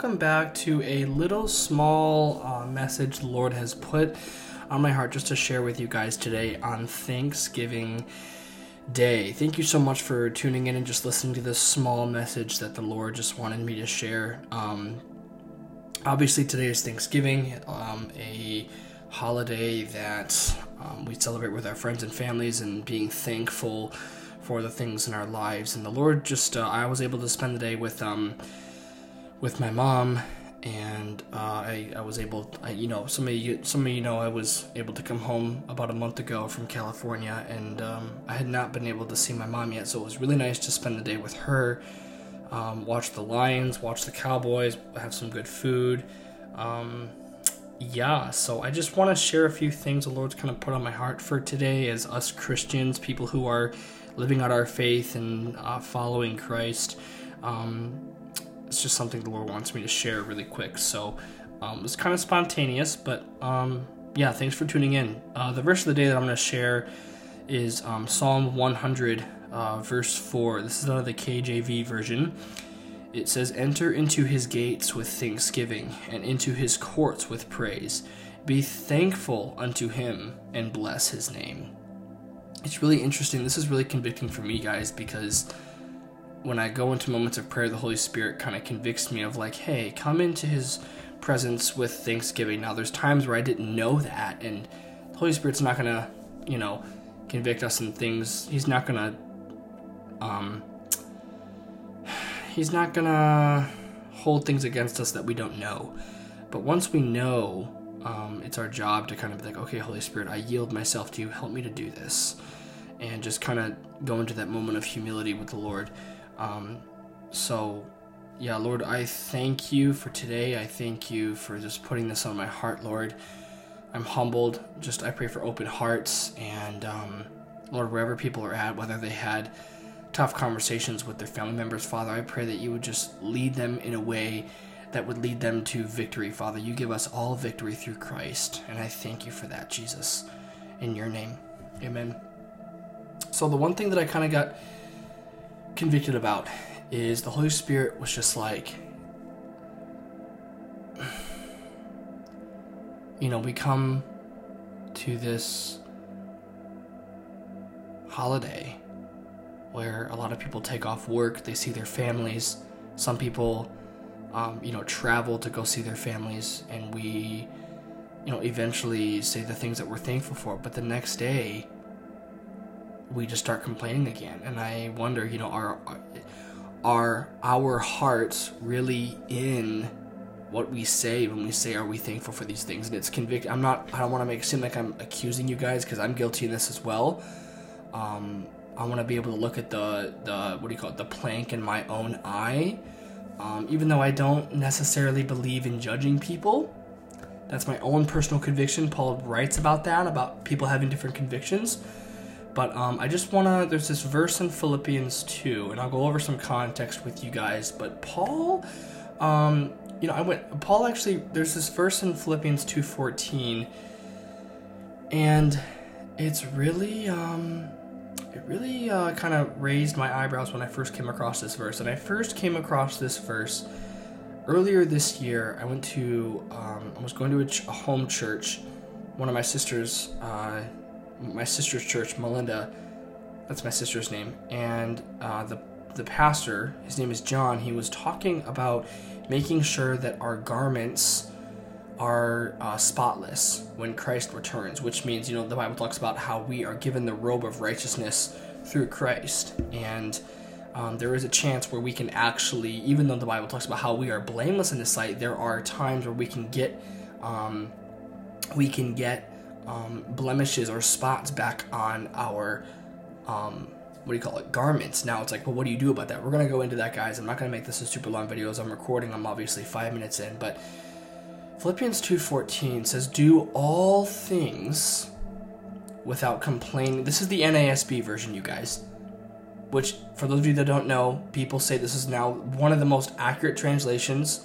welcome back to a little small uh, message the Lord has put on my heart just to share with you guys today on Thanksgiving Day. Thank you so much for tuning in and just listening to this small message that the Lord just wanted me to share. Um, obviously, today is Thanksgiving, um, a holiday that um, we celebrate with our friends and families and being thankful for the things in our lives. And the Lord just, uh, I was able to spend the day with um, with my mom, and uh, I, I was able, I, you know, some of you, some of you know, I was able to come home about a month ago from California, and um, I had not been able to see my mom yet, so it was really nice to spend the day with her, um, watch the Lions, watch the Cowboys, have some good food. Um, yeah, so I just want to share a few things the Lord's kind of put on my heart for today as us Christians, people who are living out our faith and uh, following Christ. Um, it's just something the Lord wants me to share really quick. So um, it's kind of spontaneous, but um, yeah, thanks for tuning in. Uh, the verse of the day that I'm going to share is um, Psalm 100, uh, verse 4. This is out of the KJV version. It says, Enter into his gates with thanksgiving, and into his courts with praise. Be thankful unto him, and bless his name. It's really interesting. This is really convicting for me, guys, because when I go into moments of prayer, the Holy Spirit kind of convicts me of like, hey, come into His presence with thanksgiving. Now, there's times where I didn't know that, and the Holy Spirit's not gonna, you know, convict us in things. He's not gonna, um, He's not gonna hold things against us that we don't know. But once we know, um, it's our job to kind of be like, okay, Holy Spirit, I yield myself to you. Help me to do this. And just kind of go into that moment of humility with the Lord. Um, so, yeah, Lord, I thank you for today. I thank you for just putting this on my heart, Lord. I'm humbled. Just I pray for open hearts and um, Lord, wherever people are at, whether they had tough conversations with their family members, Father, I pray that you would just lead them in a way that would lead them to victory, Father. You give us all victory through Christ, and I thank you for that, Jesus. In your name, amen. So, the one thing that I kind of got convicted about is the Holy Spirit was just like, you know, we come to this holiday where a lot of people take off work, they see their families. Some people, um, you know, travel to go see their families, and we, you know, eventually say the things that we're thankful for. But the next day, we just start complaining again. And I wonder, you know, are are our hearts really in what we say when we say are we thankful for these things? And it's convict i'm not i don't want to make it seem like i'm accusing you guys because i'm guilty in this as well. Um, i want to be able to look at the the what do you call it the plank in my own eye. Um, even though i don't necessarily believe in judging people that's my own personal conviction. Paul writes about that about people having different convictions but um, I just want to, there's this verse in Philippians 2, and I'll go over some context with you guys. But Paul, um, you know, I went, Paul actually, there's this verse in Philippians 2.14, and it's really, um, it really uh, kind of raised my eyebrows when I first came across this verse. And I first came across this verse earlier this year. I went to, um, I was going to a, ch- a, home church. One of my sisters, uh, my sister's church, Melinda. That's my sister's name, and uh, the the pastor, his name is John. He was talking about making sure that our garments are uh, spotless when Christ returns, which means you know the Bible talks about how we are given the robe of righteousness through Christ, and um, there is a chance where we can actually, even though the Bible talks about how we are blameless in His sight, there are times where we can get um, we can get um, blemishes or spots back on our um, what do you call it garments. Now it's like well what do you do about that? We're going to go into that guys. I'm not going to make this a super long video as i'm recording. I'm obviously five minutes in but philippians 2.14 says do all things without complaining. This is the nasb version you guys which for those of you that don't know people say this is now one of the most accurate translations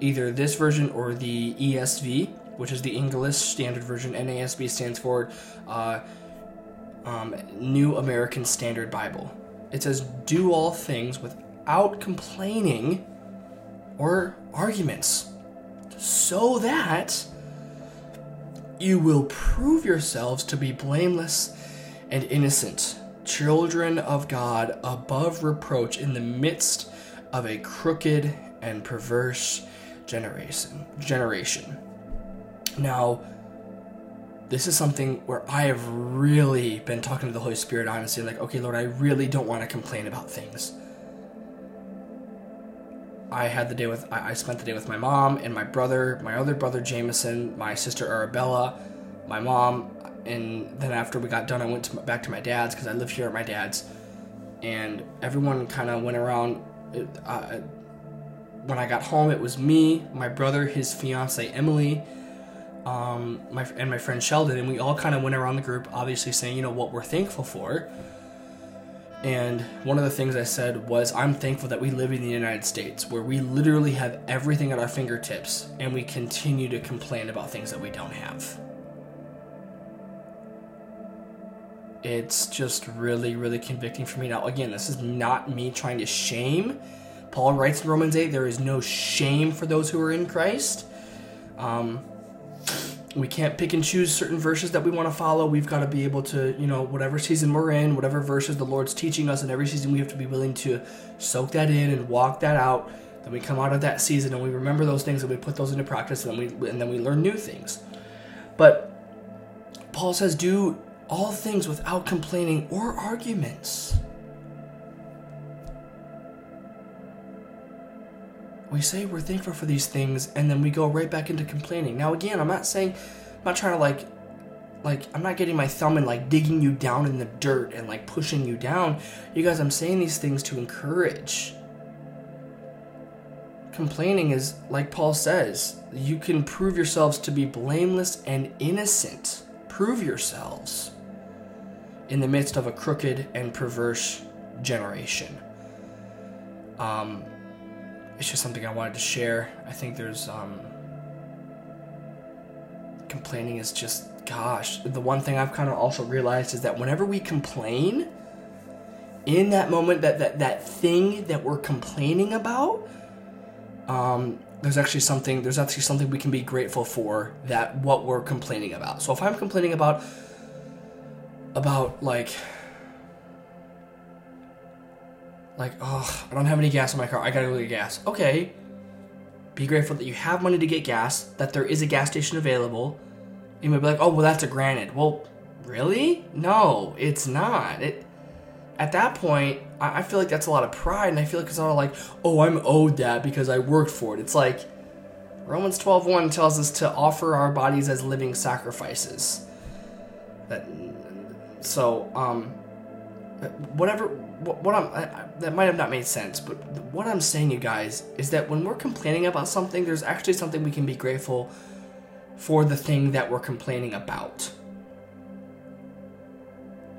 either this version or the esv which is the English Standard Version. NASB stands for uh, um, New American Standard Bible. It says, Do all things without complaining or arguments, so that you will prove yourselves to be blameless and innocent, children of God above reproach in the midst of a crooked and perverse generation. Generation. Now, this is something where I have really been talking to the Holy Spirit honestly, like, okay, Lord, I really don't want to complain about things. I had the day with I, spent the day with my mom and my brother, my other brother Jameson, my sister Arabella, my mom, and then after we got done, I went to, back to my dad's because I live here at my dad's, and everyone kind of went around. Uh, when I got home, it was me, my brother, his fiance Emily, um, my and my friend Sheldon, and we all kind of went around the group, obviously saying, you know, what we're thankful for. And one of the things I said was, I'm thankful that we live in the United States, where we literally have everything at our fingertips, and we continue to complain about things that we don't have. It's just really, really convicting for me. Now, again, this is not me trying to shame. Paul writes in Romans 8, there is no shame for those who are in Christ. Um, we can't pick and choose certain verses that we want to follow. We've got to be able to, you know, whatever season we're in, whatever verses the Lord's teaching us in every season, we have to be willing to soak that in and walk that out. Then we come out of that season and we remember those things and we put those into practice and then we and then we learn new things. But Paul says, do all things without complaining or arguments. We say we're thankful for these things and then we go right back into complaining. Now again, I'm not saying I'm not trying to like like I'm not getting my thumb and like digging you down in the dirt and like pushing you down. You guys, I'm saying these things to encourage. Complaining is like Paul says, you can prove yourselves to be blameless and innocent. Prove yourselves in the midst of a crooked and perverse generation. Um, it's just something I wanted to share. I think there's um, complaining is just gosh. The one thing I've kind of also realized is that whenever we complain, in that moment, that that that thing that we're complaining about, um, there's actually something. There's actually something we can be grateful for that what we're complaining about. So if I'm complaining about about like like, oh, I don't have any gas in my car. I gotta go get gas. Okay. Be grateful that you have money to get gas, that there is a gas station available. You might be like, oh, well, that's a granted. Well, really? No, it's not. It. At that point, I, I feel like that's a lot of pride, and I feel like it's all like, oh, I'm owed that because I worked for it. It's like Romans 12:1 tells us to offer our bodies as living sacrifices. That so um whatever what I'm I, that might have not made sense, but what I'm saying, you guys, is that when we're complaining about something, there's actually something we can be grateful for the thing that we're complaining about.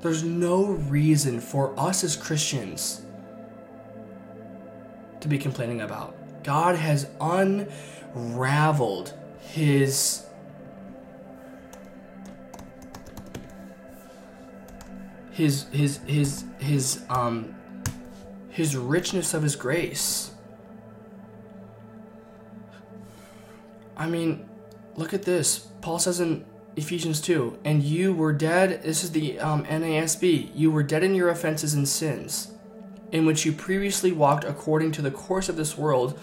There's no reason for us as Christians to be complaining about. God has unraveled his his his his his um his richness of his grace. I mean, look at this. Paul says in Ephesians 2, and you were dead. This is the um, NASB. You were dead in your offenses and sins, in which you previously walked according to the course of this world,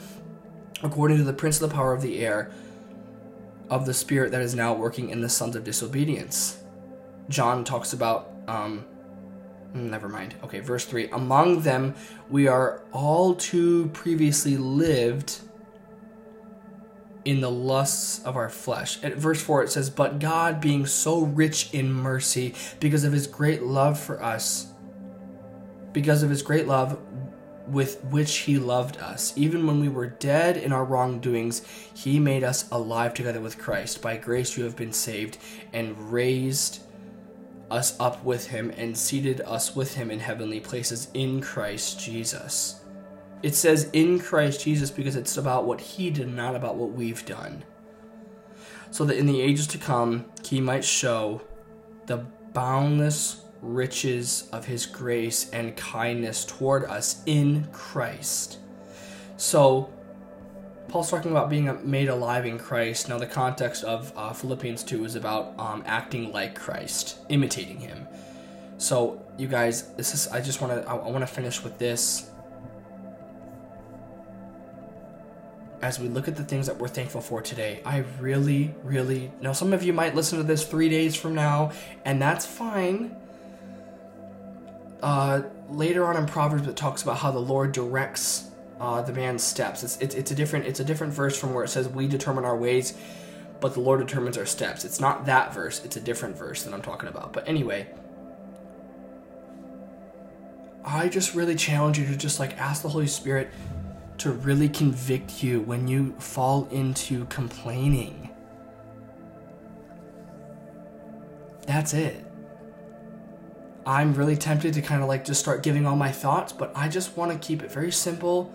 according to the prince of the power of the air, of the spirit that is now working in the sons of disobedience. John talks about um, Mm, never mind. Okay, verse 3. Among them we are all too previously lived in the lusts of our flesh. At verse 4 it says, But God, being so rich in mercy, because of his great love for us, because of his great love with which he loved us, even when we were dead in our wrongdoings, he made us alive together with Christ. By grace you have been saved and raised us up with him and seated us with him in heavenly places in Christ Jesus. It says in Christ Jesus because it's about what he did, not about what we've done. So that in the ages to come, he might show the boundless riches of his grace and kindness toward us in Christ. So, Paul's talking about being made alive in Christ. Now, the context of uh, Philippians 2 is about um, acting like Christ, imitating him. So, you guys, this is, I just want to, I, I want to finish with this. As we look at the things that we're thankful for today, I really, really know some of you might listen to this three days from now, and that's fine. Uh, later on in Proverbs, it talks about how the Lord directs uh, the man's steps. It's, it's, it's a different it's a different verse from where it says we determine our ways, but the Lord determines our steps. It's not that verse. It's a different verse that I'm talking about. But anyway, I just really challenge you to just like ask the Holy Spirit to really convict you when you fall into complaining. That's it. I'm really tempted to kind of like just start giving all my thoughts, but I just want to keep it very simple.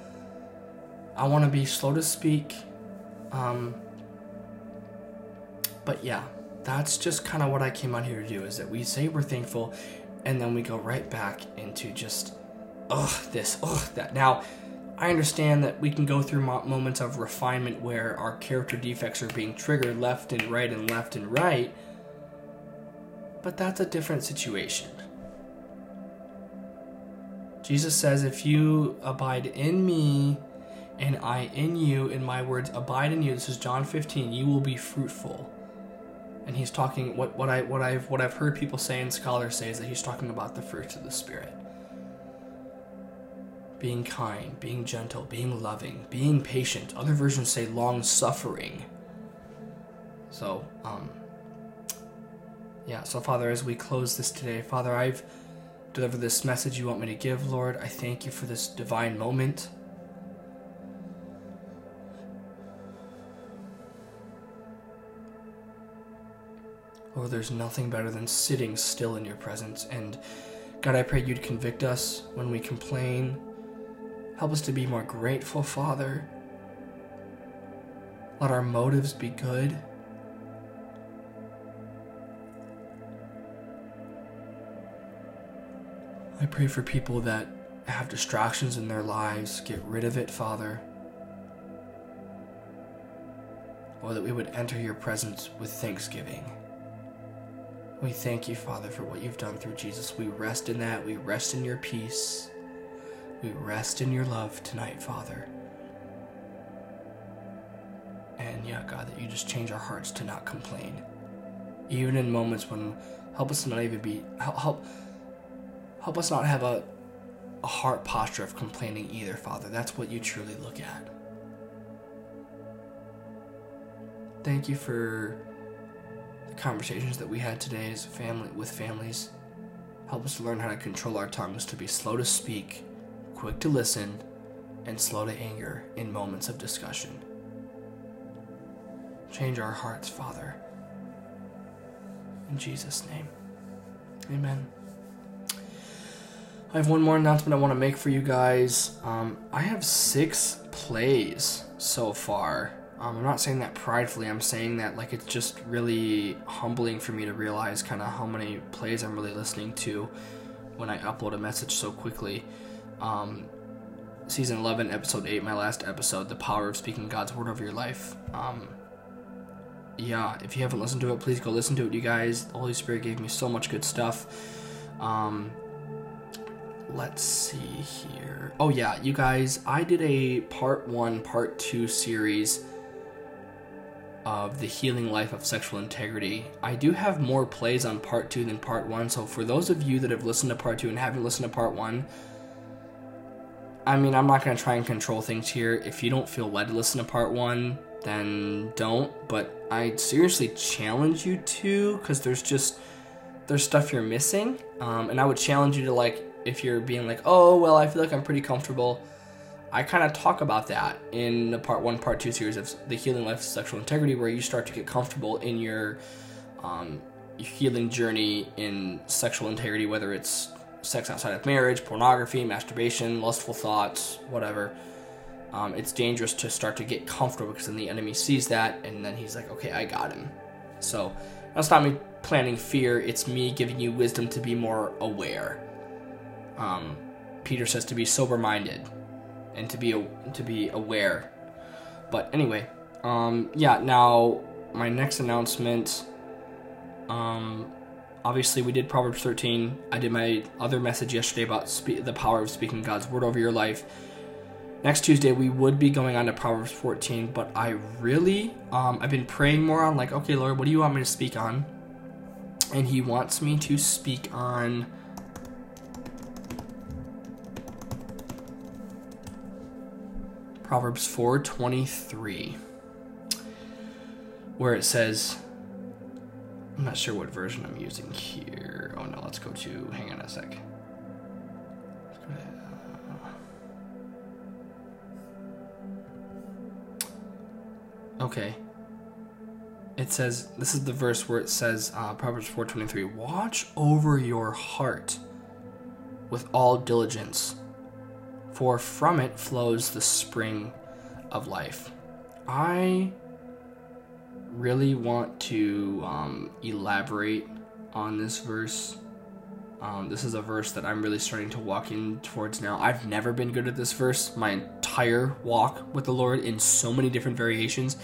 I want to be slow to speak. Um, but yeah, that's just kind of what I came out here to do is that we say we're thankful and then we go right back into just, ugh, this, ugh, that. Now, I understand that we can go through moments of refinement where our character defects are being triggered left and right and left and right, but that's a different situation. Jesus says, If you abide in me and I in you, and my words abide in you, this is John 15, you will be fruitful. And he's talking what, what I what I've what I've heard people say and scholars say is that he's talking about the fruits of the Spirit. Being kind, being gentle, being loving, being patient. Other versions say long suffering. So, um, yeah, so Father, as we close this today, Father, I've delivered this message you want me to give, Lord. I thank you for this divine moment. Lord, there's nothing better than sitting still in your presence. And God, I pray you'd convict us when we complain. Help us to be more grateful, Father. Let our motives be good. I pray for people that have distractions in their lives. Get rid of it, Father. Or that we would enter your presence with thanksgiving. We thank you, Father, for what you've done through Jesus. We rest in that. We rest in your peace. We rest in your love tonight, Father. And yeah, God, that you just change our hearts to not complain. Even in moments when help us not even be help, help us not have a, a heart posture of complaining either, Father. That's what you truly look at. Thank you for conversations that we had today as a family with families. Help us to learn how to control our tongues to be slow to speak, quick to listen, and slow to anger in moments of discussion. Change our hearts, Father. In Jesus' name. Amen. I have one more announcement I want to make for you guys. Um, I have six plays so far. Um, I'm not saying that pridefully. I'm saying that like it's just really humbling for me to realize kind of how many plays I'm really listening to when I upload a message so quickly. Um, season 11, episode 8, my last episode, The Power of Speaking God's Word Over Your Life. Um, yeah, if you haven't listened to it, please go listen to it, you guys. The Holy Spirit gave me so much good stuff. Um, let's see here. Oh yeah, you guys, I did a part one, part two series of the healing life of sexual integrity. I do have more plays on part two than part one, so for those of you that have listened to part two and haven't listened to part one, I mean, I'm not going to try and control things here. If you don't feel led to listen to part one, then don't. But I seriously challenge you to, because there's just there's stuff you're missing, um, and I would challenge you to like if you're being like, oh, well, I feel like I'm pretty comfortable. I kind of talk about that in the part one, part two series of the healing life of sexual integrity, where you start to get comfortable in your um, healing journey in sexual integrity, whether it's sex outside of marriage, pornography, masturbation, lustful thoughts, whatever. Um, it's dangerous to start to get comfortable because then the enemy sees that and then he's like, okay, I got him. So that's not me planting fear, it's me giving you wisdom to be more aware um, Peter says to be sober-minded and to be to be aware. But anyway, um, yeah. Now my next announcement. Um, obviously we did Proverbs 13. I did my other message yesterday about spe- the power of speaking God's word over your life. Next Tuesday we would be going on to Proverbs 14, but I really um, I've been praying more on like, okay, Lord, what do you want me to speak on? And He wants me to speak on. Proverbs 4:23 where it says I'm not sure what version I'm using here. Oh no, let's go to hang on a sec. Uh, okay. It says this is the verse where it says uh, Proverbs 4:23. Watch over your heart with all diligence, for from it flows the spring of life. I really want to um, elaborate on this verse. Um, this is a verse that I'm really starting to walk in towards now. I've never been good at this verse my entire walk with the Lord in so many different variations,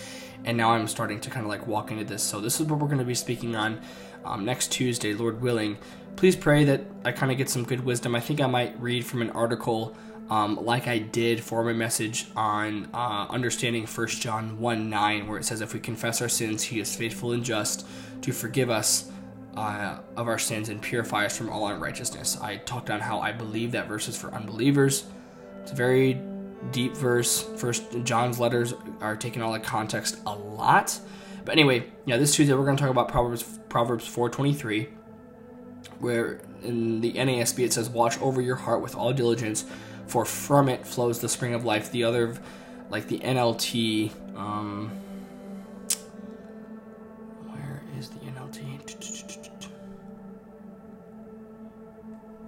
and now I'm starting to kind of like walk into this. So, this is what we're going to be speaking on um, next Tuesday, Lord willing. Please pray that I kind of get some good wisdom. I think I might read from an article um, like I did for my message on uh, understanding 1 John 1 9, where it says, If we confess our sins, he is faithful and just to forgive us uh, of our sins and purify us from all unrighteousness. I talked on how I believe that verse is for unbelievers. It's a very deep verse. First John's letters are taken all the context a lot. But anyway, yeah, this Tuesday we're going to talk about Proverbs Proverbs 4:23, where in the NASB it says, "Watch over your heart with all diligence, for from it flows the spring of life. The other, like the NLT, um, where is the NLT?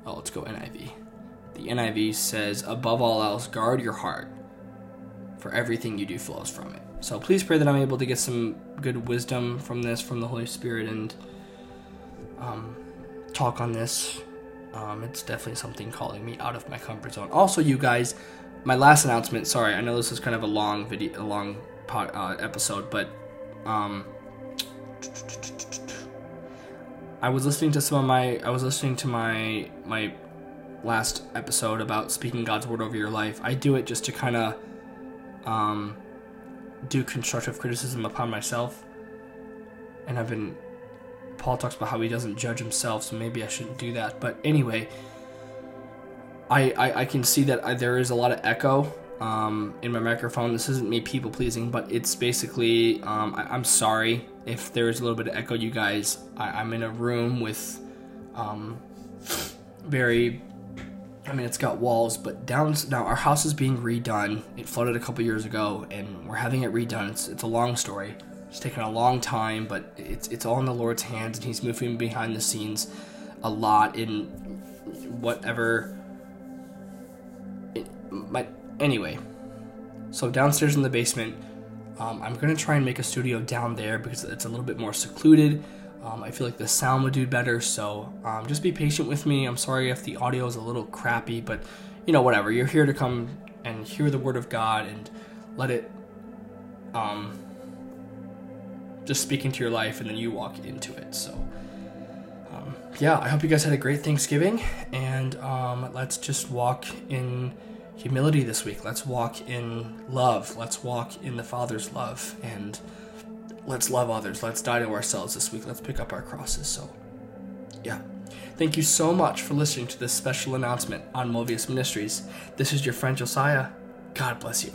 Oh, let's go NIV. The NIV says, above all else, guard your heart, for everything you do flows from it. So please pray that I'm able to get some good wisdom from this, from the Holy Spirit, and um, talk on this um, it's definitely something calling me out of my comfort zone. Also, you guys, my last announcement. Sorry, I know this is kind of a long video, a long uh, episode, but um, I was listening to some of my. I was listening to my my last episode about speaking God's word over your life. I do it just to kind of um, do constructive criticism upon myself, and I've been Paul talks about how he doesn't judge himself, so maybe I shouldn't do that. But anyway, I I, I can see that I, there is a lot of echo um, in my microphone. This isn't me people pleasing, but it's basically um, I, am sorry if there is a little bit of echo, you guys. I, am in a room with um, very. I mean, it's got walls, but down now our house is being redone. It flooded a couple years ago, and we're having it redone. It's it's a long story. It's taken a long time, but it's it's all in the Lord's hands, and He's moving behind the scenes a lot in whatever. But anyway, so downstairs in the basement, um, I'm gonna try and make a studio down there because it's a little bit more secluded. Um, I feel like the sound would do better, so um, just be patient with me. I'm sorry if the audio is a little crappy, but you know, whatever. You're here to come and hear the Word of God and let it um, just speak into your life and then you walk into it. So, um, yeah, I hope you guys had a great Thanksgiving and um, let's just walk in humility this week. Let's walk in love. Let's walk in the Father's love and let's love others. Let's die to ourselves this week. Let's pick up our crosses. So, yeah. Thank you so much for listening to this special announcement on Movius Ministries. This is your friend Josiah. God bless you.